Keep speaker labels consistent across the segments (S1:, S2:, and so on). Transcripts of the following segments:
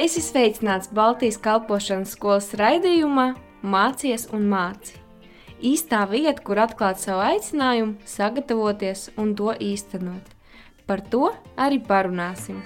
S1: Es esmu sveicināts Baltijas kalpošanas skolas raidījumā Mācies un māci. Īstā vieta, kur atklāt savu aicinājumu, sagatavoties un to īstenot. Par to arī parunāsim.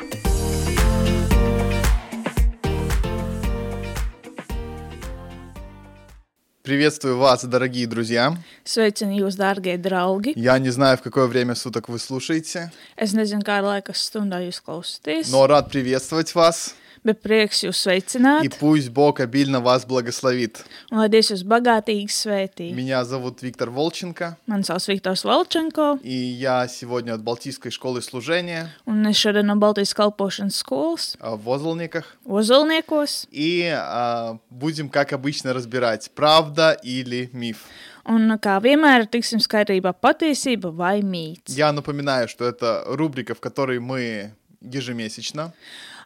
S2: Приветствую вас, дорогие друзья.
S3: Sveicinu jūs, dārgie draugi.
S2: Я не знаю, в какое время суток вы слушаете,
S3: Es nezinu, kāda laika stundā jūs klausāties,
S2: но rад приветствовать вас.
S3: bet prieks jūs
S2: И
S3: sveicināt.
S2: пусть Бог обильно вас благословит.
S3: Un lai Dievs jūs bagātīgi svētī.
S2: Меня зовут Виктор Волченко,
S3: Mani sauc Viktors Valčenko,
S2: и я сегодня от Балтийской школы служения
S3: un es šodien no Baltijas kalpošanas skolas
S2: а, в Озолниках.
S3: Ozolniekos.
S2: И а, будем, как обычно, разбирать, правда или миф.
S3: Un kā vienmēr tiksim skaidrībā patiesība vai mīts.
S2: Я напоминаю, что это рубрика, в которой мы ежемесячно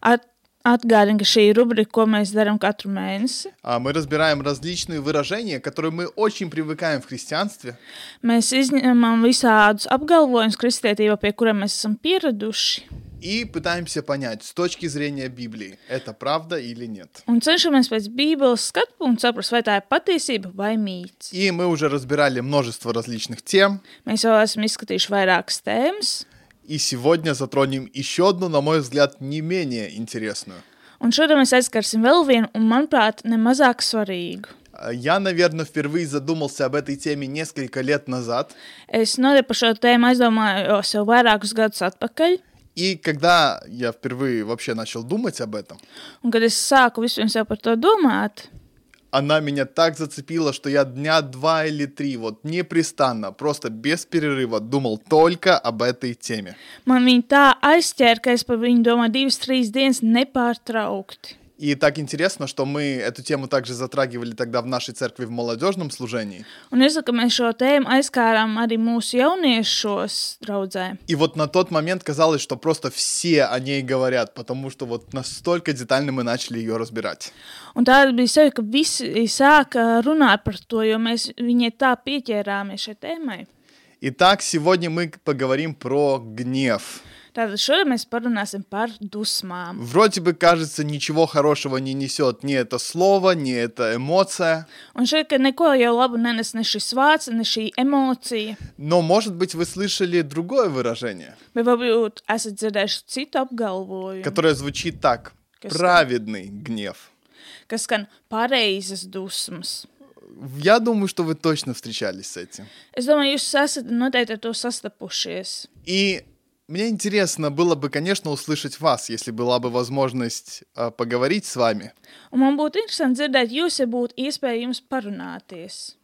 S3: At, atgādinu, ka šī ir rubrika, ko mēs darām katru mēnesi.
S2: а, мы разбираем различные выражения, которые мы очень привыкаем в христианстве,
S3: Mēs izņemam visādus apgalvojumus kristietībā, pie kuriem mēs esam pieraduši.
S2: и пытаемся понять, с точки зрения Библии, это правда или нет.
S3: Un cenšamies pēc Bībeles skatu punktu saprast, vai tā ir patiesība vai mīts.
S2: И мы уже разбирали множество различных тем,
S3: Mēs jau esam izskatījuši vairākas tēmas,
S2: и сегодня затронем еще одну, на мой взгляд, не менее интересную.
S3: un šodien mēs aizskarsim vēl vienu, un manuprāt, nemazāk svarīgu.
S2: А, Я, наверное, впервые задумался об этой теме несколько лет назад,
S3: Es nodēļ par šo tēmu aizdomājos jau vairākus gadus atpakaļ,
S2: и когда я впервые вообще начал думать об этом,
S3: un kad es sāku vispirms jau par to domāt,
S2: она меня так зацепила, что я дня два или три, вот непрестанно, просто без перерыва думал только об этой теме.
S3: man viņa tā aizķēra, ka es par viņu domāju divas, trīs dienas nepārtraukti.
S2: И так интересно, что мы эту тему также затрагивали тогда в нашей церкви в молодежном служении.
S3: Un es saku, ka mēs šo tēmu aizkārām arī mūsu jauniešos draudzē.
S2: И вот на тот момент казалось, что просто все о ней говорят, потому что вот настолько детально мы начали ее разбирать.
S3: Un tāda bija sevi, ka visi sāka runāt par to, jo mēs viņai tā pieķērāmies šai tēmai.
S2: Итак, сегодня мы поговорим про гнев.
S3: Tātad šodien mēs parunāsim par dusmām.
S2: Вроде бы, кажется, ничего хорошего не несет ни это слово, ни эта эмоция.
S3: Un šeit, ka neko jau labu nenes ne šis vārds, ne šī emocija,
S2: Но, может быть, вы слышали другое выражение,
S3: bet varbūt esat dzirdējuši citu apgalvojumu,
S2: которое звучит так.
S3: Kas-
S2: Праведный гнев.
S3: kas skan pareizas dusmas.
S2: Я думаю, что вы точно встречались с этим.
S3: Es domāju, jūs esat noteikti ar to sastapušies.
S2: И мне интересно было бы, конечно, услышать вас, если была бы возможность а, поговорить с вами.
S3: Un man būtu interesanti dzirdēt, jūs, ja būtu iespēja jums parunāties.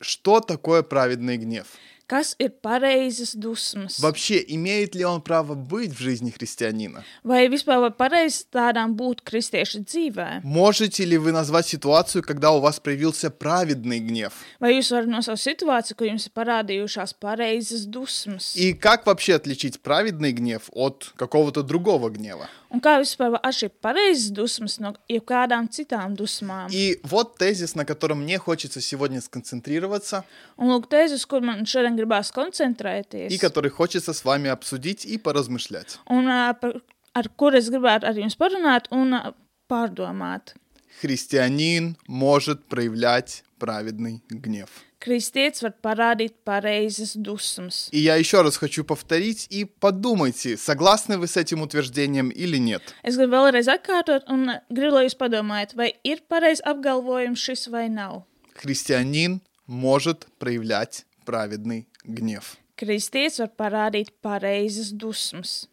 S2: Что такое праведный гнев?
S3: Kas ir pareizas dusmas?
S2: Вообще, имеет ли он право быть в жизни христианина?
S3: Vai vispār var pareizi tādām būt kristieša dzīvē?
S2: Можете ли вы назвать ситуацию, когда у вас проявился праведный гнев?
S3: Vai jūs varat nosaukt situāciju, kur jums ir parādījušās pareizas dusmas?
S2: И как вообще отличить праведный гнев от какого-то другого гнева?
S3: Un kā vispār var atšķirt pareizas dusmas no jebkādām citām dusmām?
S2: И вот tezis, на котором мне хочется сегодня сконцентрироваться,
S3: Un lūk, tēzes, kur man šodien gribās koncentrēties,
S2: и который хочется с вами обсудить и поразмышлять.
S3: un ā, par, ar kur es gribētu ar jums parunāt un ā, pārdomāt.
S2: Христианин может проявлять праведный гнев.
S3: Kristietis var parādīt pareizas dusmas.
S2: И я еще раз хочу повторить и подумайте, согласны вы с этим утверждением или нет.
S3: Es gribu vēlreiz atkārtot, un ā, gribu, lai jūs padomājat, vai ir pareizs apgalvojums šis vai nav.
S2: Христианин может проявлять праведный гнев.
S3: Kristietis var parādīt pareizas dusmas.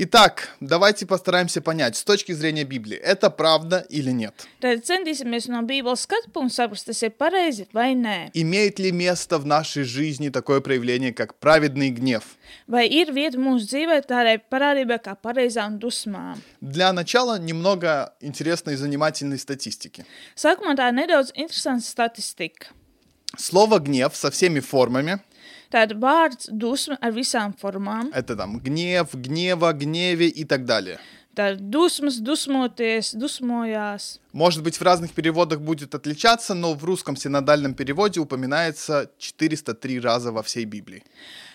S2: Итак, давайте постараемся понять, с точки зрения Библии, это правда или нет.
S3: Tad centīsimies no Bībeles skatu punkta saprast, tas ir pareizi vai nē.
S2: Имеет ли место в нашей жизни такое проявление, как праведный гнев?
S3: Vai ir vieta mūsu dzīvē tādai parādībai kā pareizām dusmām.
S2: Для начала немного интересной и занимательной статистики.
S3: Sākumā tā ir nedaudz interesanta statistika.
S2: Слово «гнев» со всеми формами
S3: Tāda vārds dusma ar visām formām.
S2: Это там гнев, гнева, гневе и так далее.
S3: Tāda dusmas, dusmoties, dusmojās.
S2: Может быть, в разных переводах будет отличаться, но в русском синодальном переводе упоминается 403 раза во всей Библии.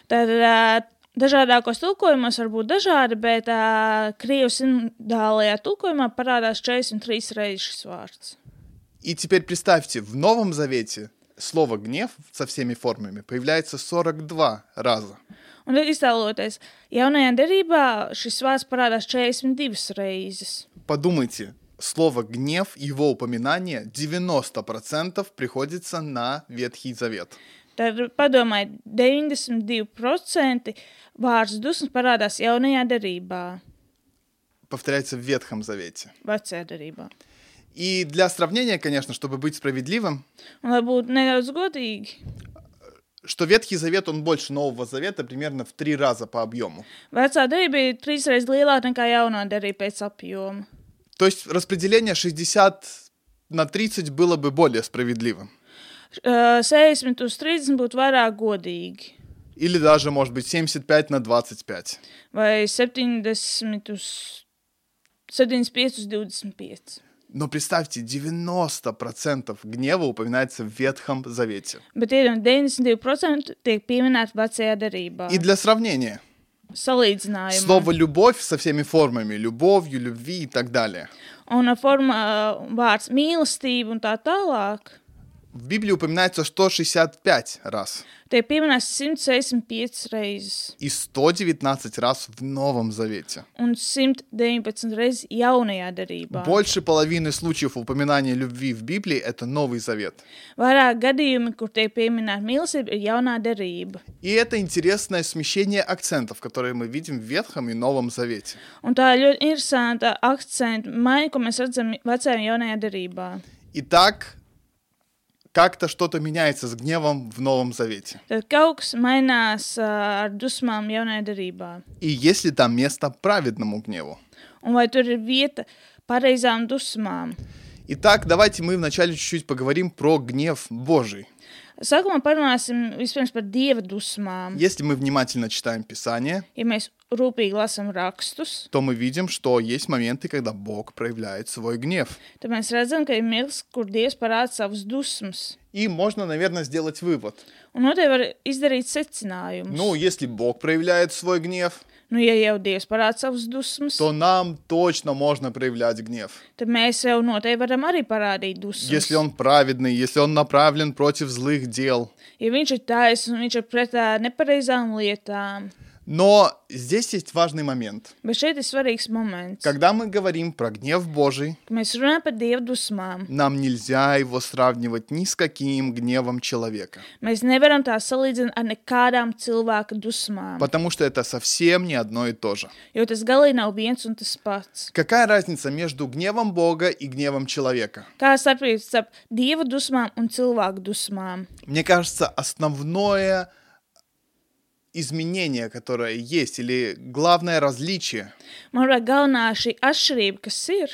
S3: Tad ā, dažādākos tulkojumos var būt dažādi, bet uh, krievu sindālajā tulkojumā parādās 43 reizes šis vārds.
S2: И теперь представьте, в Новом Завете слово «гнев» со всеми формами появляется 42 раза.
S3: Un iztēloties, jaunajā derībā šis vārds parādās 42 reizes.
S2: Подумайте, слово «гнев», его упоминание 90% приходится на Ветхий Завет.
S3: Tad padomājiet, 92% vārds dusmas parādās jaunajā derībā,
S2: Повторяется в Ветхом Завете.
S3: vecajā derībā.
S2: И для сравнения, конечно, чтобы быть справедливым,
S3: Un, lai būtu nedaudz godīgi,
S2: что Ветхий Завет, он больше Нового Завета примерно в три раза по объему.
S3: vecā derība bija trīsreiz lielāka nekā jaunā derība pēc apjoma.
S2: То есть распределение 60 на 30 было бы более справедливым.
S3: Uh, 60 uz 30 būtu vairāk godīgi,
S2: Или даже, может быть, 75 на 25.
S3: vai 70 uz 75 uz 25.
S2: Но представьте, 90% гнева упоминается в Ветхом Завете.
S3: Bet iedomājieties, 92% tiek pieminēti vecajā derībā.
S2: И для сравнения, слово «любовь» со всеми формами, любовью, любви и так далее,
S3: Un forma vārds mīlestība un tā tālāk.
S2: в Библии упоминается 165 раз
S3: Tiek pieminēts 165 reizes
S2: и 119 раз в Новом Завете.
S3: un 119 reizes jaunajā derībā.
S2: Больше половины случаев упоминания любви в Библии – это Новый Завет.
S3: Vairāk gadījumi, kur tiek pieminēta mīlestība, ir jaunā derība.
S2: И это интересное смещение акцентов, которые мы видим в Ветхом и Новом Завете.
S3: Un tā ir ļoti interesanta akcentu maiņa, ko mēs redzam vecajā un jaunajā derībā.
S2: Итак, как-то что-то меняется с гневом в Новом Завете.
S3: Jaunajā derībā.
S2: И есть ли там место праведному гневу? Итак, давайте мы вначале чуть-чуть поговорим про гнев Божий.
S3: Sākumā parunāsim vispirms par dieva dusmām.
S2: Если мы внимательно читаем Писание,
S3: Ja mēs rūpīgi lasām rakstus,
S2: то мы видим, что есть моменты, когда Бог проявляет свой гнев.
S3: tad mēs redzam, ka ir mirklis, kur Dievs parāda savus dusmas.
S2: И можно, наверное, сделать вывод.
S3: Un noteikti var izdarīt secinājumus.
S2: Ну, если Бог проявляет свой гнев,
S3: nu, ja jau Dievs parāda savus dusmas,
S2: то нам точно можно проявлять гнев.
S3: tad mēs jau noteikti varam arī parādīt dusmas.
S2: Если он праведный, если он направлен против злых дел.
S3: Ja viņš ir taisnīgs un viņš ir pret ā, nepareizām lietām,
S2: Но здесь есть важный момент.
S3: bet šeit ir svarīgs moments,
S2: Когда мы говорим про гнев Божий,
S3: mēs runājam par Dieva dusmām.
S2: нам нельзя его сравнивать ни с каким гневом человека.
S3: Mēs nevaram tā salīdzināt ar nekādām cilvēka dusmām,
S2: Потому что это совсем не одно и то же.
S3: jo tas galīgi nav viens un tas pats.
S2: Какая разница между гневом Бога и гневом человека?
S3: Kā starpības starp Dieva dusmām un cilvēku dusmām?
S2: Мне кажется, основное изменение, которое есть, или главное различие,
S3: Man liekas, galvenā šī atšķirība, kas ir,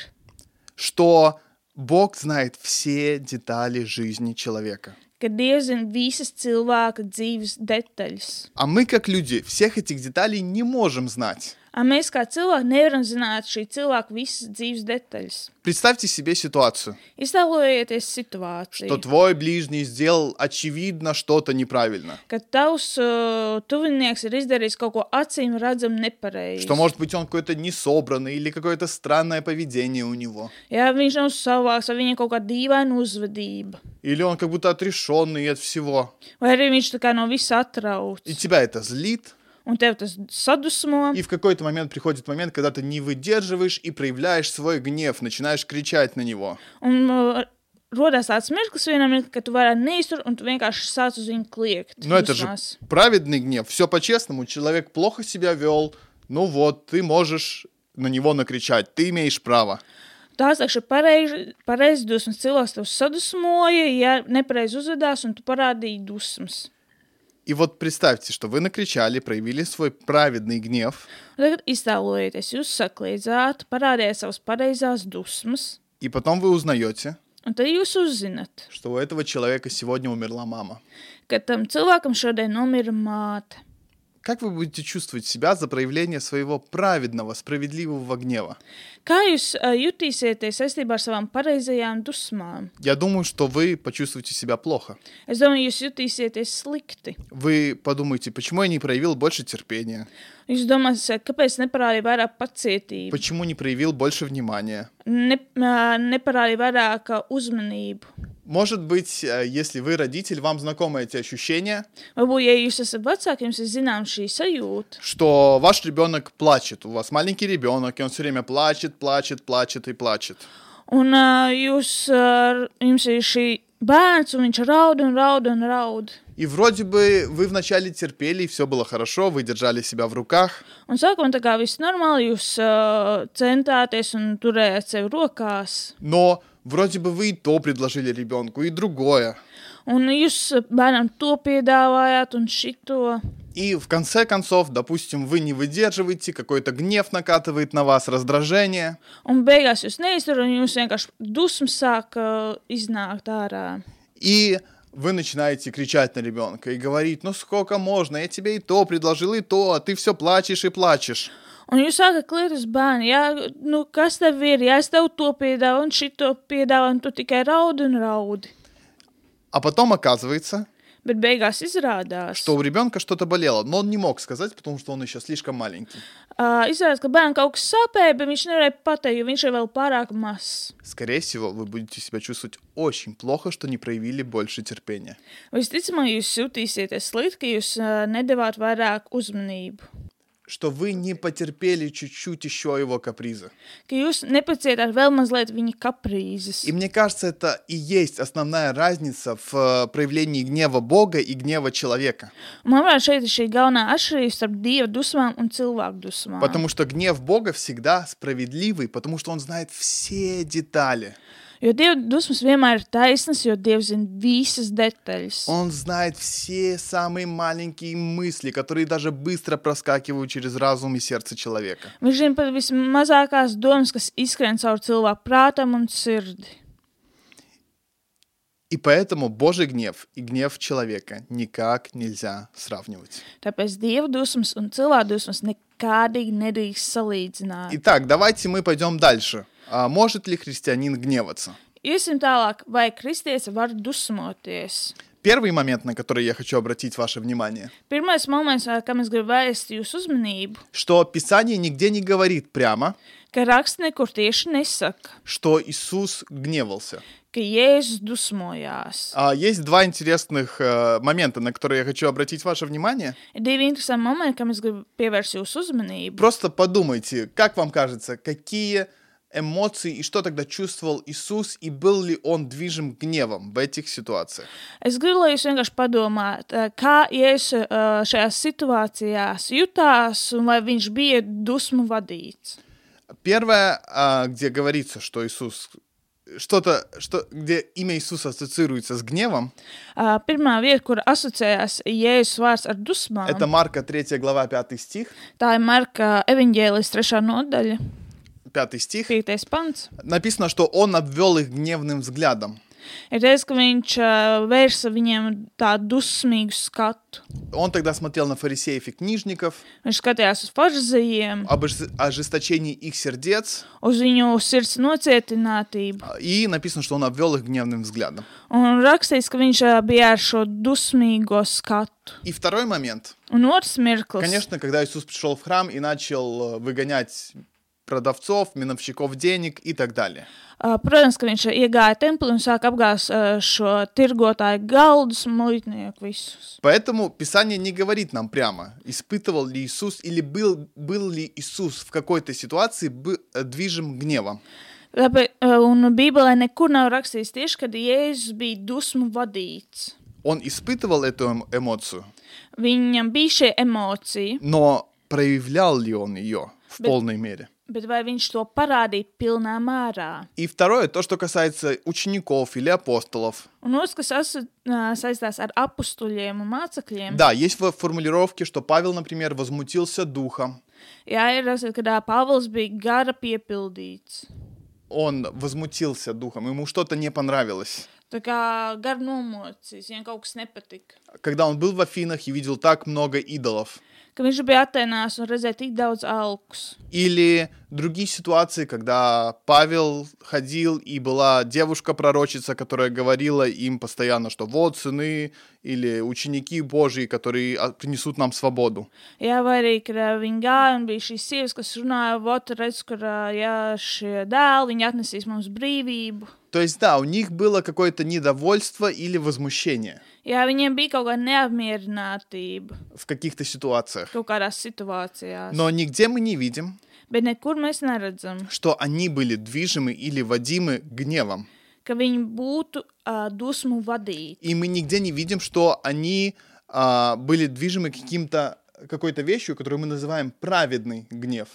S2: что Бог знает все детали жизни человека.
S3: ka Dievs zina visas cilvēka dzīves detaļas.
S2: А мы, как люди, всех этих деталей не можем знать.
S3: A mēs kā cilvēki nevaram zināt šī cilvēka visas dzīves detaļas.
S2: Представьте себе ситуацию,
S3: Iztēlojieties
S2: что
S3: situāciju,
S2: твой ближний сделал очевидно что-то неправильно.
S3: kad tavs uh, tuvinieks ir izdarījis kaut ko acīm redzam nepareizi.
S2: Что, может быть, он какой-то несобранный или какое-то странное поведение у него.
S3: Jā, viņš nav savāks, vai viņam kaut kāda dīvaina uzvedība.
S2: Или он как будто отрешенный от всего.
S3: Vai arī viņš tā kā no visa atrauc.
S2: И тебя это злит.
S3: Un tev tas sadusmo.
S2: И в какой-то момент приходит момент, когда ты не выдерживаешь и проявляешь свой гнев, начинаешь кричать на него.
S3: Un uh, rodās tāds mirklis vienam, mirkli, ka tu vari neizturēt, un tu vienkārši sāc uz viņu kliegt.
S2: Но это же
S3: dusmās.
S2: праведный гнев. Все по-честному. Человек плохо себя вел. Ну вот, ты можешь на него накричать. Ты имеешь право.
S3: Tās ir pareizi, pareizi dusmas. Cilvēks tev sadusmoja, ja nepareizi uzvedās, un tu parādīji dusmas.
S2: И вот представьте, что вы накричали, проявили свой праведный гнев,
S3: Un Tagad iztēlojieties, jūs sakliedzāt, parādījāt savas pareizās dusmas,
S2: и потом вы узнаете,
S3: un tad jūs uzzinat,
S2: что у этого человека сегодня умерла мама.
S3: ka tam cilvēkam šodien nomira māte.
S2: как вы будете чувствовать себя за проявление своего праведного, справедливого гнева?
S3: Kā jūs uh, jutīsieties saistībā ar savām pareizajām dusmām?
S2: Я думаю, что вы почувствуете себя плохо.
S3: Es domāju, jūs jutīsieties slikti.
S2: Вы подумаете, почему я не проявил больше терпения?
S3: Jūs domāsiet, kāpēc neparādīja vairāk pacietību,
S2: Почему не проявил больше внимания?
S3: ne, uh, neparādīja vairāk uh, uzmanību?
S2: Может быть, э, если вы родитель, вам знакомы эти ощущения, что ваш ребенок плачет. У вас маленький ребенок, и он все время плачет, плачет, плачет и плачет.
S3: un uh, jūs, uh, jums ir šī bērns, un viņš raud un raud un raud.
S2: И вроде бы вы вначале терпели, и все было хорошо, вы держали себя в руках.
S3: Un sākumā tā kā viss normāli, jūs uh, centāties un turējāt sevi rokās.
S2: Но вроде бы вы и то предложили ребенку, и другое.
S3: Un jūs uh, bērnam to piedāvājāt, un šito.
S2: И в конце концов, допустим, вы не выдерживаете, какой-то гнев накатывает на вас, раздражение.
S3: Un beigās jūs neizturat, jūs vienkārši dusmas sāk uh, iznākt ārā.
S2: И вы начинаете кричать на ребенка и говорить, ну сколько можно, я тебе и то предложил, и то, а ты все плачешь и плачешь.
S3: Un jūs sākat kliegt uz bērnu, jā, nu, kas tev ir, ja es tev to piedāvāju, un šito piedāvāju, un tu tikai raudi un raudi.
S2: А потом оказывается,
S3: Bet beigās izrādās,
S2: что у ребенка что-то болело, но он не мог сказать, потому что он еще слишком маленький.
S3: uh, izrādās, ka bērnam kaut kas sāpēja, bet viņš nevarēja pateikt, jo viņš ir vēl pārāk mazs.
S2: Скорее всего, вы будете себя чувствовать очень плохо, что не проявили больше терпения.
S3: Visticamāk, jūs jutīsieties slikti, ka jūs uh, nedavāt vairāk uzmanību,
S2: Что вы не потерпели чуть-чуть еще его каприза.
S3: ka jūs nepacietāt vēl mazliet viņa kaprīzes.
S2: И мне кажется, это и есть основная разница в э, проявлении гнева Бога и гнева человека.
S3: Un Man liekas, šeit ir šī galvenā atšķirība starp dieva dusmām un cilvēku dusmām.
S2: Потому что гнев Бога всегда справедливый, потому что он знает все детали.
S3: Jo dieva dusmas vienmēr ir taisnas, jo dievs zina visas detaļas.
S2: Он знает все самые маленькие мысли, которые даже быстро проскакивают через разум и сердце человека.
S3: Viņš zina pat vismazākās domas, kas izskrien caur cilvēku prātam un sirdi.
S2: И поэтому Божий гнев и гнев человека никак нельзя сравнивать.
S3: Tāpēc dieva dusmas un cilvēku dusmas nekādīgi nedrīkst salīdzināt.
S2: Итак, давайте мы пойдем дальше. А может ли христианин гневаться?
S3: Iesim tālāk, vai kristietis var dusmoties?
S2: Первый момент, на который я хочу обратить ваше внимание,
S3: Pirmais moments, ā, kam es gribu vērst jūsu uzmanību,
S2: что Писание нигде не говорит прямо,
S3: ka raksts nekur tieši nesaka,
S2: что Иисус гневался.
S3: ka Jēzus dusmojās.
S2: А, есть два интересных э, момента, на которые я хочу обратить ваше внимание.
S3: Ir divi interesanti momenti, kam es gribu pievērst jūsu uzmanību.
S2: Просто подумайте, как вам кажется, какие эмоции и что тогда чувствовал Иисус, и был ли он движим гневом в этих ситуациях?
S3: Es gribu, lai jūs vienkārši padomājat, ā, kā Jēzus ā, šajās situācijās jutās un vai viņš bija dusmu vadīts.
S2: Первое, а, где говорится, что Иисус что-то, что, где имя Иисуса ассоциируется с гневом,
S3: Ā, Pirmā vieta, kur asociējās Jēzus vārds ar dusmām,
S2: это Марка 3 глава 5 стих.
S3: tā ir Marka evaņģēlis 3. nodaļa,
S2: 5 стих.
S3: 5. pants.
S2: Написано, что он обвел их гневным взглядом.
S3: Ir teiks, ka viņš ā, vērsa viņiem tādu dusmīgu skatu.
S2: Он тогда смотрел на фарисеев и книжников,
S3: Viņš skatījās uz farzajiem,
S2: об ожи- ожесточении их сердец,
S3: uz viņu sirds nocietinātību.
S2: и написано, что он обвел их гневным взглядом.
S3: Un rakstīts, ka viņš ā, bija ar šo dusmīgo skatu.
S2: И второй момент.
S3: Un otrs mirklis.
S2: Конечно, когда Иисус пришел в храм и начал э, выгонять продавцов, миновщиков денег и так далее.
S3: Ā, Protams, ka viņš iegāja templī un sāka apgāzt ā, šo tirgotāju galdus, muitnieku visus.
S2: Поэтому Писание не говорит нам прямо, испытывал ли Иисус или был, был ли Иисус в какой-то ситуации э, движим гневом.
S3: Tāpēc, ā, un Bībelē nekur nav rakstīts tieši, kad Jēzus bija dusmu vadīts.
S2: Он испытывал эту эм- эмоцию,
S3: Viņam bija šie emocija,
S2: но проявлял ли он ее в
S3: Bet-
S2: полной мере?
S3: bet vai viņš to parādīja pilnā mērā?
S2: И второе, то, что касается учеников или апостолов.
S3: Un otrs, kas asu, ā, saistās ar apstuļiem un mācekļiem,
S2: Да, есть в формулировке, что Павел, например, возмутился духом.
S3: jā, ir rakstīts, ka ā, Pāvils bija gara piepildīts.
S2: Он возмутился духом, ему что-то не понравилось.
S3: Kā gar nomocīs, viņam kaut kas nepatika.
S2: Когда он был в Афинах и видел так много идолов,
S3: ka viņš bija Atenās un redzēja tik daudz alkus.
S2: Или другие ситуации, когда Павел ходил, и была девушка-пророчица, которая говорила им постоянно, что вот сыны или ученики Божьи, которые а, принесут нам свободу.
S3: Jā, vai arī, kad ā, viņi gāja un bija šīs sievas, kas runāja, vot, redz, kur jā, šie dēli, viņi atnesīs mums.
S2: То есть, да, у них было какое-то недовольство или возмущение
S3: Jā, viņiem bija kaut kāda neapmierinātība
S2: в каких-то ситуациях.
S3: kaut kādās situācijās.
S2: Но нигде мы не видим,
S3: Bet nekur mēs neredzam,
S2: что они были движимы или водимы гневом.
S3: Ka viņi būtu uh, dusmu vadīti.
S2: И мы нигде не видим, что они а, были движимы каким-то какой-то вещью, которую мы называем праведный гнев.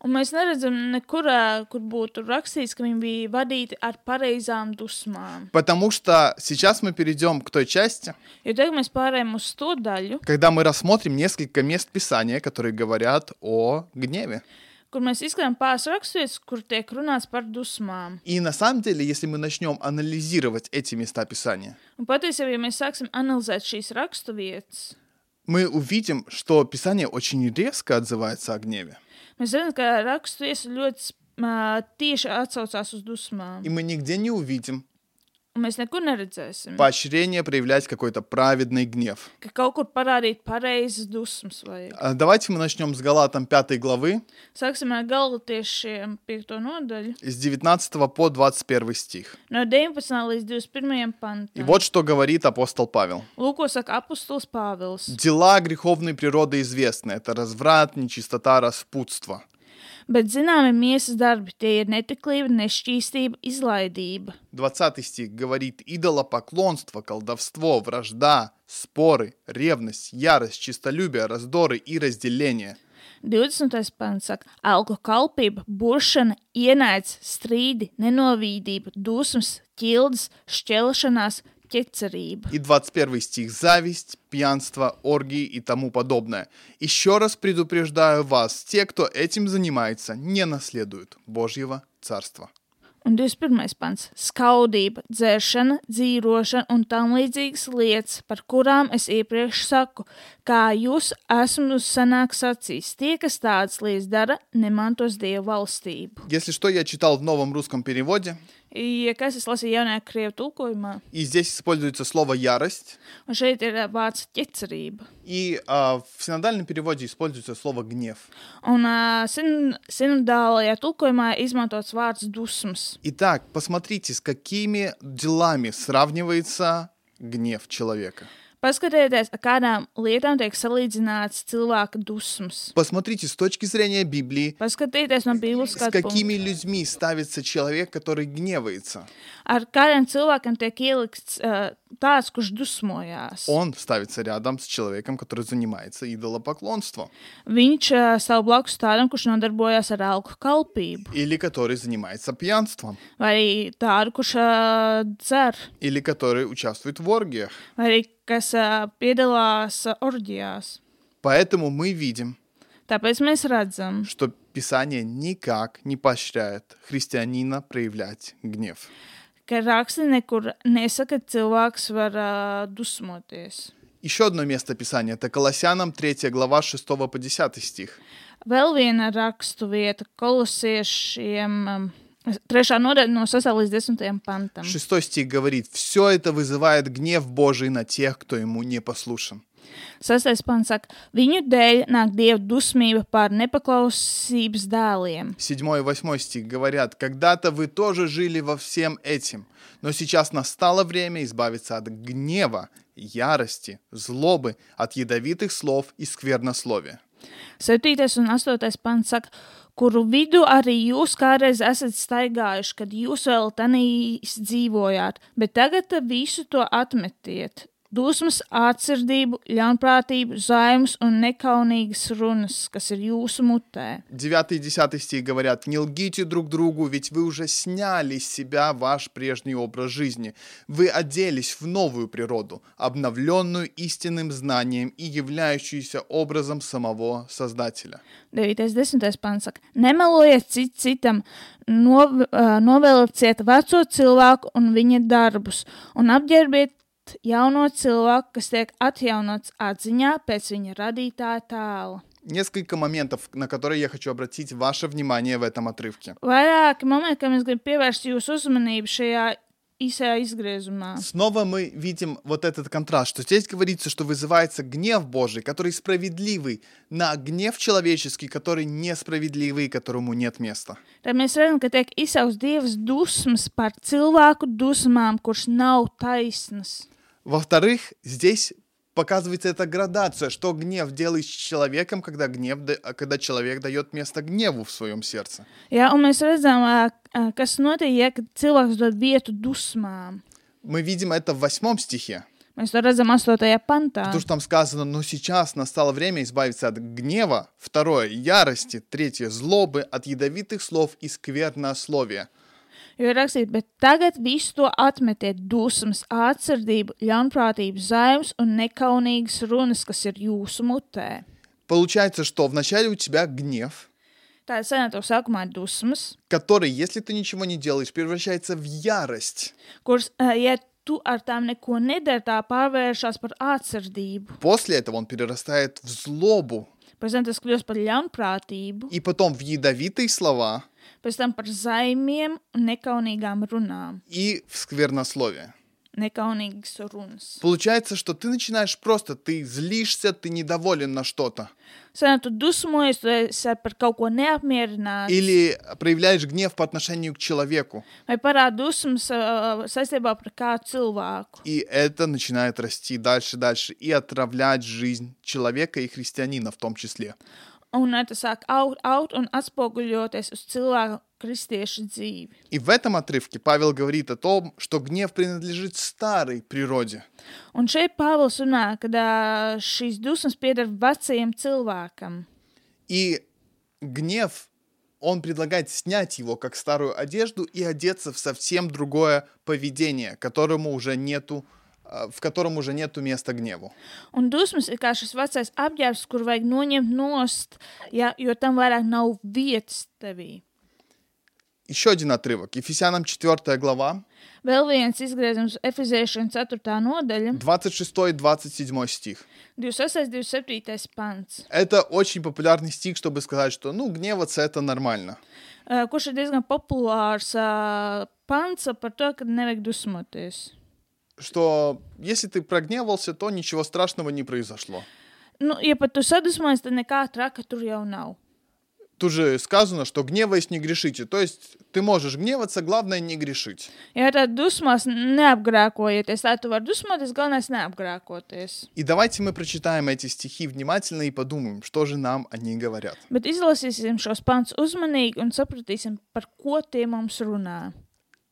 S3: Un mēs neredzam ā, kur būtu rakstīts, ka viņi bija vadīti ar pareizām dusmām.
S2: Потому что сейчас мы перейдем к той части,
S3: Jo tagad mēs pārējām uz to daļu,
S2: когда мы рассмотрим несколько мест Писания, которые говорят о гневе.
S3: kur mēs izskatām pāris raksturus, kur tiek runāts par dusmām.
S2: И на самом деле, если мы начнем анализировать эти места Писания,
S3: Un patiesībā, ja mēs sāksim analizēt šīs raksturvietas,
S2: мы увидим, что Писание очень резко отзывается о гневе.
S3: mēs redzam, ka raksturvietas ļoti ā, tieši atsaucās uz dusmām.
S2: И мы нигде не увидим
S3: Un mēs nekur neredzēsim,
S2: поощрение проявлять какой-то праведный гнев.
S3: ka kaut kur parādīt pareizas dusmas. Vajag.
S2: А Давайте мы начнем с Галатам 5 главы,
S3: Sāksim ar galotiešiem 5. nodaļu,
S2: с 19 по 21 стих.
S3: no 19. līdz 21.
S2: И
S3: pantam.
S2: вот что говорит апостол Павел.
S3: Lūk, ko saka apustulis Pāvils.
S2: Дела греховной природы известны. Это разврат, нечистота, распутство.
S3: Bet zināmi miesas darbi tie ir netiklība, nešķīstība, izlaidība.
S2: 20 стих говорит идолопоклонство, колдовство, вражда, споры, ревность, ярость, чистолюбие, раздоры и разделение.
S3: 20. pants saka, alko kalpība, buršana, ienaids, strīdi, nenovīdība, dusmas, ķildes, šķelšanās, ķecerība.
S2: И 21 стих зависть, пьянство, оргии и тому подобное. Еще раз предупреждаю вас, те, кто этим занимается, не наследуют Божьего Царства.
S3: Un 21. pants - skaudība, dzēršana, dzīvošana un tam līdzīgas lietas, par kurām es iepriekš saku, kā jūs esmu senāk sacījis. Tie, kas tādas lietas dara, nemantos Dievu valstību.
S2: Если что, я читал в новом русском переводе,
S3: Ja kas es lasīju jaunajā krievu tulkojumā,
S2: и здесь используется слово «ярость»,
S3: un šeit ir vārds ķecerība.
S2: и а, в синодальном переводе используется слово «гнев».
S3: Un uh, sin sinodālajā tulkojumā izmantots vārds dusmas.
S2: Итак, посмотрите, с какими делами сравнивается гнев человека.
S3: Paskatieties, ar kādām lietām tiek salīdzināts cilvēka dusmas.
S2: Посмотрите с точки зрения Библии,
S3: Paskatieties no Bībeles
S2: с
S3: skatu
S2: какими
S3: punkta.
S2: людьми ставится человек, который гневается.
S3: Ar kādiem cilvēkiem tiek ielikts uh, tāds, kurš dusmojās.
S2: Он ставится рядом с человеком, который занимается идолопоклонством.
S3: Viņš uh, stāv blakus tādam, kurš nodarbojas ar alku kalpību.
S2: Или который занимается пьянством.
S3: Vai arī tādu, kurš uh, dzer,
S2: Или который участвует в оргиях.
S3: vai arī kas uh, piedalās uh, orģijās.
S2: Поэтому мы видим,
S3: Tāpēc mēs redzam,
S2: что Писание никак не поощряет христианина проявлять гнев.
S3: ka raksti nekur nesaka, ka cilvēks var uh, dusmoties.
S2: Еще одно место Писания – это Колоссянам 3 глава 6 по 10 стих.
S3: Vēl viena rakstu vieta kolosiešiem, um, trešā nodaļa no 6 līdz 10 pantam.
S2: Шестой стих говорит, «Все это вызывает гнев Божий на тех, кто ему не послушен».
S3: Sastais pants saka, viņu dēļ nāk dieva dusmība par nepaklausības dēliem.
S2: Седьмой и восьмой стих говорят, «Когда-то вы тоже жили во всем этим, но сейчас настало время избавиться от гнева, ярости, злобы, от ядовитых слов и сквернословия».
S3: 7. un 8. pants saka, kuru vidu arī jūs kādreiz esat staigājuši, kad jūs vēl tanīs dzīvojāt, bet tagad visu to atmetiet. Dusmas, atsirdību, ļaunprātību, zaimus un nekaunīgas runas, kas ir jūsu mutē.
S2: Девятый и десятый стих говорят, «Не лгите друг другу, ведь вы уже сняли с себя ваш прежний образ жизни. Вы оделись в новую природу, обновленную истинным знанием и являющуюся образом самого Создателя».
S3: 9. 10. pants saka, nemelojiet cit citam, nov, uh, novelciet veco cilvēku un viņa darbus, un apģērbiet radīt jauno cilvēku, kas tiek atjaunots atziņā pēc viņa radītāja tēla.
S2: Несколько моментов, на которые я хочу обратить ваше внимание в этом отрывке.
S3: Vairāki momenti, kam es gribu pievērst jūsu uzmanību šajā īsajā izgriezumā.
S2: Снова мы видим вот этот контраст, что здесь говорится, что вызывается гнев Божий, который справедливый, на гнев человеческий, который несправедливый, которому нет места.
S3: Tad mēs redzam, ka tiek izsaugs Dievs dusmas par cilvēku dusmām, kurš nav taisnas.
S2: Во-вторых, здесь показывается эта градация, что гнев делает с человеком, когда, гнев, да- когда человек дает место гневу в своем сердце.
S3: Jā, un mēs redzam, kas notiek, kad cilvēks dod vietu dusmām.
S2: Мы видим это в восьмом стихе,
S3: Mēs to redzam 8. pantā.
S2: потому что там сказано, но сейчас настало время избавиться от гнева, второе, ярости, третье, злобы, от ядовитых слов и сквернословия.
S3: Jo ir rakstīts, bet tagad visu to atmetiet dusmas, atsardzību, ļaunprātību, zaimus un nekaunīgas runas, kas ir jūsu mutē.
S2: Получается, что вначале у тебя гнев,
S3: Tā ir senāto sākumā ir dusmas,
S2: который, если ты ничего не делаешь, превращается в ярость.
S3: kuras, ā, ja tu ar tām neko nedari, tā pārvēršas par atsardzību.
S2: После этого он перерастает в злобу,
S3: Pēc tam tas kļūst par ļaunprātību,
S2: и потом в ядовитые слова
S3: pēc tam par zaimiem un nekaunīgām runām.
S2: и в сквернословие.
S3: Nekaunīgas runas.
S2: Получается, что ты начинаешь просто, ты злишься, ты недоволен на что-то.
S3: Senā tu dusmojies, tu esi par kaut ko neapmierināts.
S2: Или проявляешь гнев по отношению к человеку.
S3: Vai parāda dusmas ā, saistībā par kādu cilvēku.
S2: И это начинает расти дальше, дальше и отравлять жизнь человека и христианина в том числе.
S3: Un ā, tas sāk aut, aut un atspoguļoties uz cilvēku kristiešu dzīvi.
S2: И в этом отрывке Павел говорит о том, что гнев принадлежит старой природе.
S3: Un šeit Pāvils runā, ka ā, šīs dusmas pieder vecajam cilvēkam.
S2: И гнев, он предлагает снять его как старую одежду и одеться в совсем другое поведение, которому уже нету, в котором уже нету места гневу.
S3: Un dusmas ir kā šis vecais apģērbs, kur vajag noņemt nost, ja, jo tam vairāk nav vietas tevī.
S2: Еще один отрывок. Ефесянам 4 глава,
S3: Vēl viens izgriezums Efeziešana 4. nodaļa,
S2: 26-27 стих.
S3: 26. 27. pants,
S2: Это очень популярный стих, чтобы сказать, что, ну, гневаться это нормально.
S3: ā, kurš ir diezgan populārs ā, pants par to, ka nevajag dusmoties.
S2: Что если ты прогневался, то ничего страшного не произошло.
S3: Nu, ja pat tu sadusmojies, tad nekā traka tur jau nav.
S2: Тут же сказано, что гневаясь не грешите. То есть ты можешь гневаться, главное не грешить.
S3: Ja tā dusmās neapgrēkojieties, tā tu vari dusmoties, galvenais neapgrēkoties.
S2: И давайте мы прочитаем эти стихи внимательно и подумаем, что же нам они говорят.
S3: Bet izlasīsim šos pants uzmanīgi un sapratīsim, par ko tie mums runā.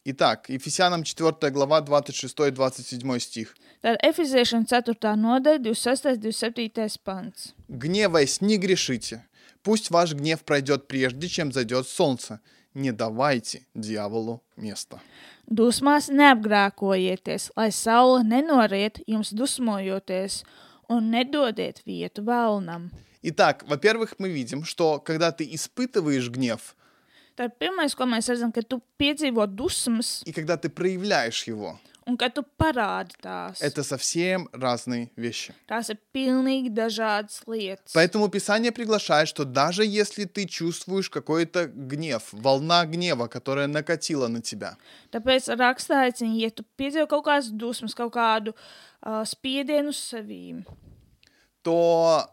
S2: Итак, Ефесянам 4 глава, 26-27 стих.
S3: Tā ir Efeziešana 4. nodaļa, 26. 27. pants.
S2: «Гневаясь, не грешите. Пусть ваш гнев пройдет прежде, чем зайдет солнце. Не давайте дьяволу места».
S3: Dusmās neapgrēkojieties, lai saule nenoriet jums dusmojoties, un nedodiet vietu vēlnam.
S2: Итак, во-первых, мы видим, что когда ты испытываешь гнев,
S3: Tad pirmais, ko mēs redzam, ka tu piedzīvo dusmas
S2: и когда ты проявляешь его,
S3: un ka tu parādi tās.
S2: это совсем разные вещи.
S3: Tās ir pilnīgi dažādas lietas.
S2: Поэтому Писание приглашает, что даже если ты чувствуешь какой-то гнев, волна гнева, которая накатила на тебя,
S3: Tāpēc rakstā aicina, ja tu piedzīvo kaut kādas dusmas, kaut kādu uh, spiedienu uz sevīm,
S2: то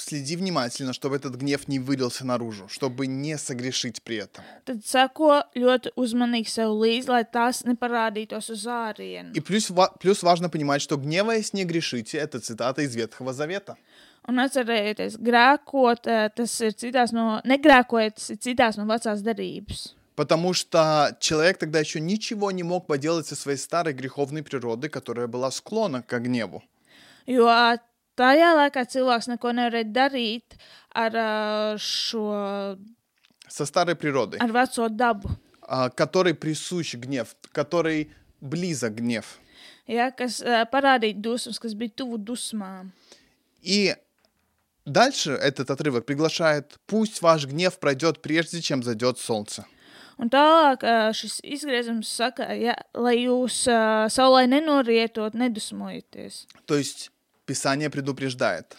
S2: следи внимательно, чтобы этот гнев не вылился наружу, чтобы не согрешить при этом.
S3: tad seko ļoti uzmanīgi sev līdzi, lai tās neparādītos uz ārienu.
S2: И плюс, ва- плюс важно понимать, что гневаясь не грешите, это цитата из Ветхого Завета.
S3: Un atcerieties, grēkot, eh, tas ir citās no, negrēkojot, tas ir citās no vecās derības.
S2: Потому что человек тогда еще ничего не мог поделать со своей старой греховной природой, которая была склонна к гневу.
S3: Jo tajā laikā cilvēks neko nevarēja darīt ar ā, šo,
S2: Со старой природой,
S3: ar veco dabu,
S2: а, которой присущ гнев, которой близок гнев.
S3: ja, kas ā, parādīja dusmas, kas bija tuvu dusmām.
S2: И дальше этот отрывок приглашает, пусть ваш гнев пройдет прежде, чем зайдет солнце.
S3: Un tālāk ā, šis izgriezums saka, ja, lai jūs ā, saulē nenorietot, nedusmojieties.
S2: То есть Писание предупреждает.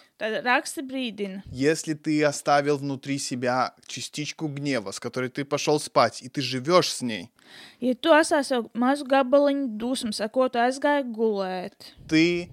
S2: Если ты оставил внутри себя частичку гнева, с которой ты пошел спать, и ты живешь с ней,
S3: ja tu atstāji savu mazu gabaliņu dusmas, ar ko tu aizgāji gulēt,
S2: ты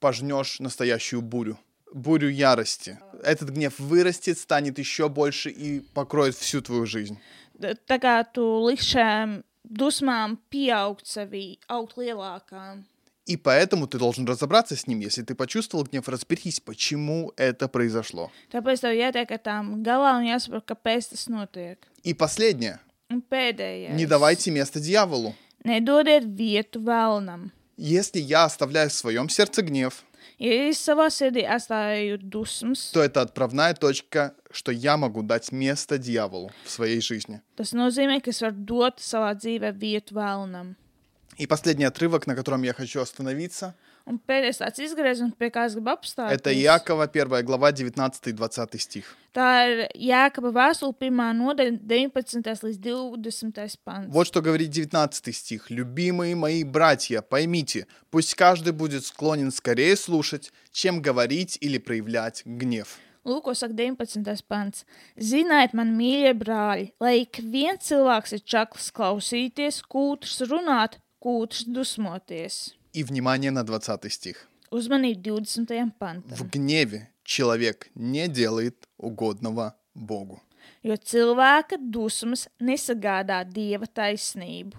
S2: пожнешь настоящую бурю, бурю ярости. Этот гнев вырастет, станет еще больше и покроет всю твою жизнь.
S3: tā kā tu liksi šām dusmām pieaugt sevī, augt lielākām.
S2: И поэтому ты должен разобраться с ним. Если ты почувствовал гнев, разберись, почему это произошло.
S3: Tāpēc tev jātiek ar tām galā un jāsaprot, kāpēc tas notiek.
S2: И последнее.
S3: Un pēdējais.
S2: Не давайте место дьяволу.
S3: Nedodiet vietu vēlnam.
S2: Если я оставляю в своем сердце гнев,
S3: es savā sirdī atstāju dusmas,
S2: то это отправная точка, что я могу дать место дьяволу в своей жизни.
S3: tas nozīmē, ka es varu dot savā dzīvē vietu vēlnam.
S2: И последний отрывок, на котором я хочу остановиться,
S3: Un pēdējais tāds izgriezums, pie kā es gribu
S2: это
S3: apstāties,
S2: Иакова 1 глава 19-20 стих.
S3: tā ir Jēkaba vēstule, pirmā nodaļa, 19. līdz 20. pants.
S2: Вот что говорит 19 стих. «Любимые мои братья, поймите, пусть каждый будет склонен скорее слушать, чем говорить или проявлять гнев».
S3: Lūk, ko saka 19. pants. Ziniet, man mīļie brāļi, lai ik viens cilvēks ir čakls klausīties, kūtrs runāt, kūtrs dusmoties.
S2: И внимание на 20 стих.
S3: Uzmanību 20.
S2: В
S3: pantam.
S2: гневе человек не делает угодного Богу.
S3: Jo cilvēka dusmas nesagādā dieva taisnību.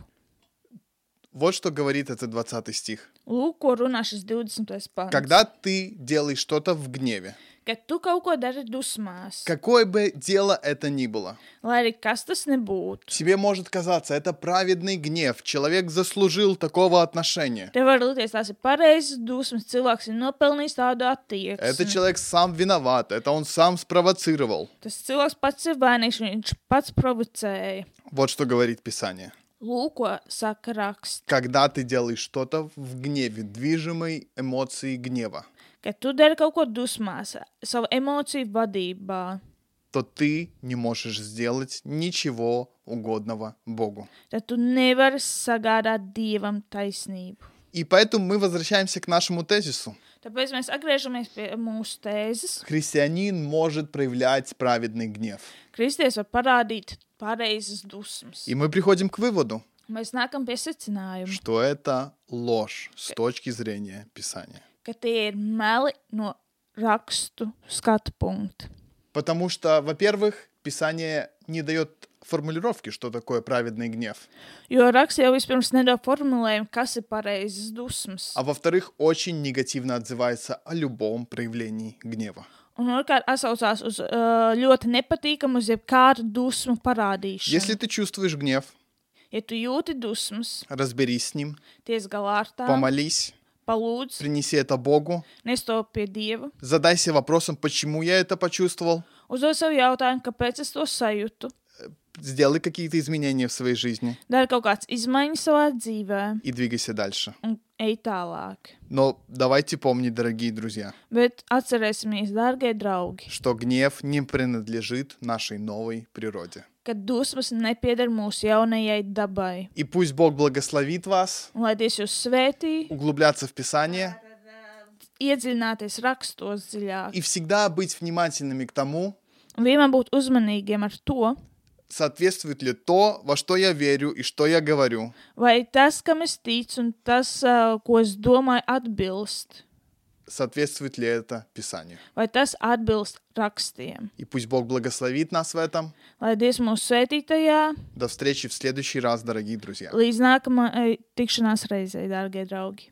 S2: Вот что говорит этот 20 стих.
S3: Lūk, ko runā šis 20. pants.
S2: Когда ты делаешь что-то в гневе,
S3: Kad tu kaut ko dari dusmās,
S2: какое бы дело это ни было,
S3: lai arī kas tas nebūtu,
S2: тебе может казаться, это праведный гнев, человек заслужил такого отношения.
S3: tev var likties, tās ir pareizas dusmas, cilvēks ir nopelnījis tādu attieksmi.
S2: Этот человек сам виноват, это он сам спровоцировал.
S3: Tas cilvēks pats ir vainīgs, viņš pats provocēja.
S2: Вот что говорит Писание.
S3: Lūk, ko saka raksts.
S2: Когда ты делаешь что-то в гневе, движимой эмоцией гнева,
S3: Kad tu dari kaut ko dusmās, savu emociju vadībā,
S2: то ты не можешь сделать ничего угодного Богу.
S3: tad tu nevari sagādāt dievam taisnību.
S2: И поэтому мы возвращаемся к нашему тезису.
S3: Tāpēc mēs atgriežamies pie mūsu tēzes.
S2: Христианин может проявлять праведный гнев.
S3: Kristies var parādīt pareizas dusmas.
S2: И мы приходим к выводу,
S3: nākam pie secinājuma,
S2: что это ложь с точки зрения Писания.
S3: ka tie ir meli no rakstu skatu punkta.
S2: Потому что, во-первых, Писание не дает формулировки, что такое праведный гнев.
S3: Jo raksts jau vispirms nedod formulējumu, kas ir pareizas dusmas.
S2: А во-вторых, очень негативно отзывается о любом проявлении гнева.
S3: Un otrkārt, atsaucās uz uh, ļoti nepatīkamu, uz jebkādu dusmu parādīšanu.
S2: Если ты чувствуешь гнев,
S3: Ja tu jūti dusmas,
S2: разберись с ним,
S3: ties galā ar tām,
S2: помолись,
S3: palūdz,
S2: принеси это Богу,
S3: nestop pie Dieva,
S2: задайся вопросом, почему я это почувствовал,
S3: uzdod sev jautājumu, kāpēc es to sajūtu.
S2: сделай какие-то изменения в своей жизни
S3: Dari kaut kādas izmaiņas savā dzīvē
S2: и двигайся дальше.
S3: un ej tālāk.
S2: Но давайте помнить, дорогие друзья,
S3: Bet atcerēsimies, dārgie draugi,
S2: что гнев не принадлежит нашей новой природе.
S3: ka dusmas nepieder mūsu jaunajai dabai.
S2: И пусть Бог благословит вас
S3: Un lai Dievs jūs svētī,
S2: углубляться в Писание
S3: iedziļināties rakstos dziļāk.
S2: и всегда быть внимательными к тому,
S3: Un vienmēr būt uzmanīgiem ar to,
S2: соответствует ли то, во что я верю и что я говорю,
S3: vai tas, kam es ticu, un tas, ā, ko es domāju, atbilst.
S2: соответствует ли это Писанию.
S3: Vai tas atbilst rakstiem?
S2: И пусть Бог благословит нас в этом.
S3: Lai Dievs mūs svētī tajā,
S2: До встречи в следующий раз, дорогие друзья.
S3: līdz nākamajai tikšanās reizei, dārgie draugi.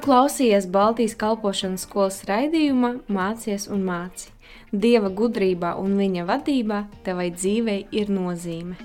S1: Klausījies Baltijas kalpošanas skolas raidījumā Mācies un māci. Dieva gudrībā un viņa vadībā tevai dzīvei ir nozīme.